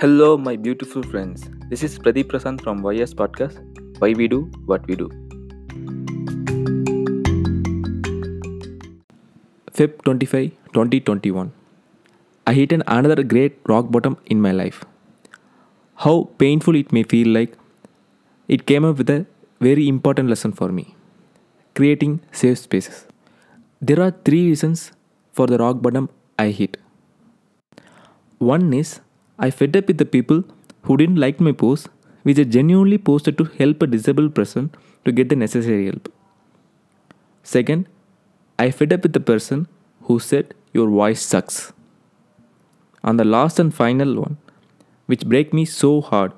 Hello, my beautiful friends. This is Pradeep Prasant from YS Podcast. Why we do what we do. Feb 25, 2021. I hit an another great rock bottom in my life. How painful it may feel like, it came up with a very important lesson for me creating safe spaces. There are three reasons for the rock bottom I hit. One is I fed up with the people who didn't like my post, which I genuinely posted to help a disabled person to get the necessary help. Second, I fed up with the person who said your voice sucks. And the last and final one, which break me so hard,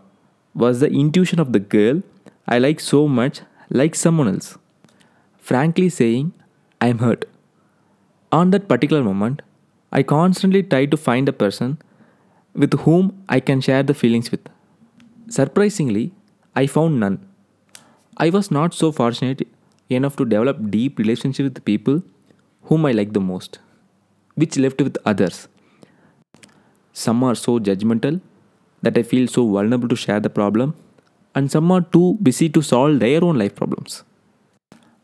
was the intuition of the girl I like so much, like someone else. Frankly saying, I am hurt. On that particular moment, I constantly tried to find a person with whom I can share the feelings with. Surprisingly, I found none. I was not so fortunate enough to develop deep relationship with people whom I like the most, which left with others. Some are so judgmental that I feel so vulnerable to share the problem, and some are too busy to solve their own life problems.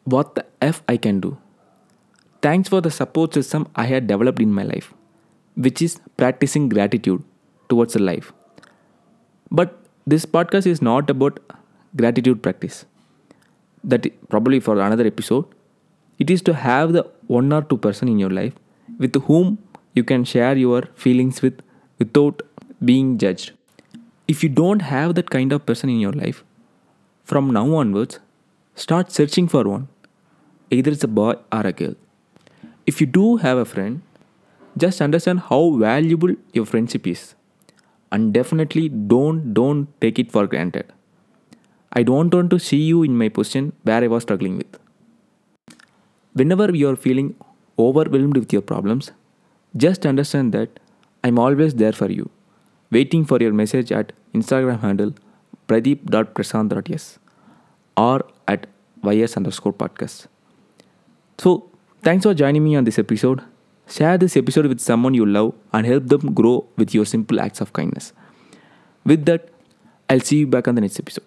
What the F I can do? Thanks for the support system I had developed in my life, which is practicing gratitude towards the life. But this podcast is not about gratitude practice. That probably for another episode. It is to have the one or two person in your life with whom you can share your feelings with without being judged. If you don't have that kind of person in your life, from now onwards, start searching for one. Either it's a boy or a girl. If you do have a friend, just understand how valuable your friendship is and definitely don't don't take it for granted. I don't want to see you in my position where i was struggling with. Whenever you are feeling overwhelmed with your problems just understand that i'm always there for you. Waiting for your message at instagram handle pradeep.prasant.yes or at ys underscore podcast. So thanks for joining me on this episode Share this episode with someone you love and help them grow with your simple acts of kindness. With that, I'll see you back on the next episode.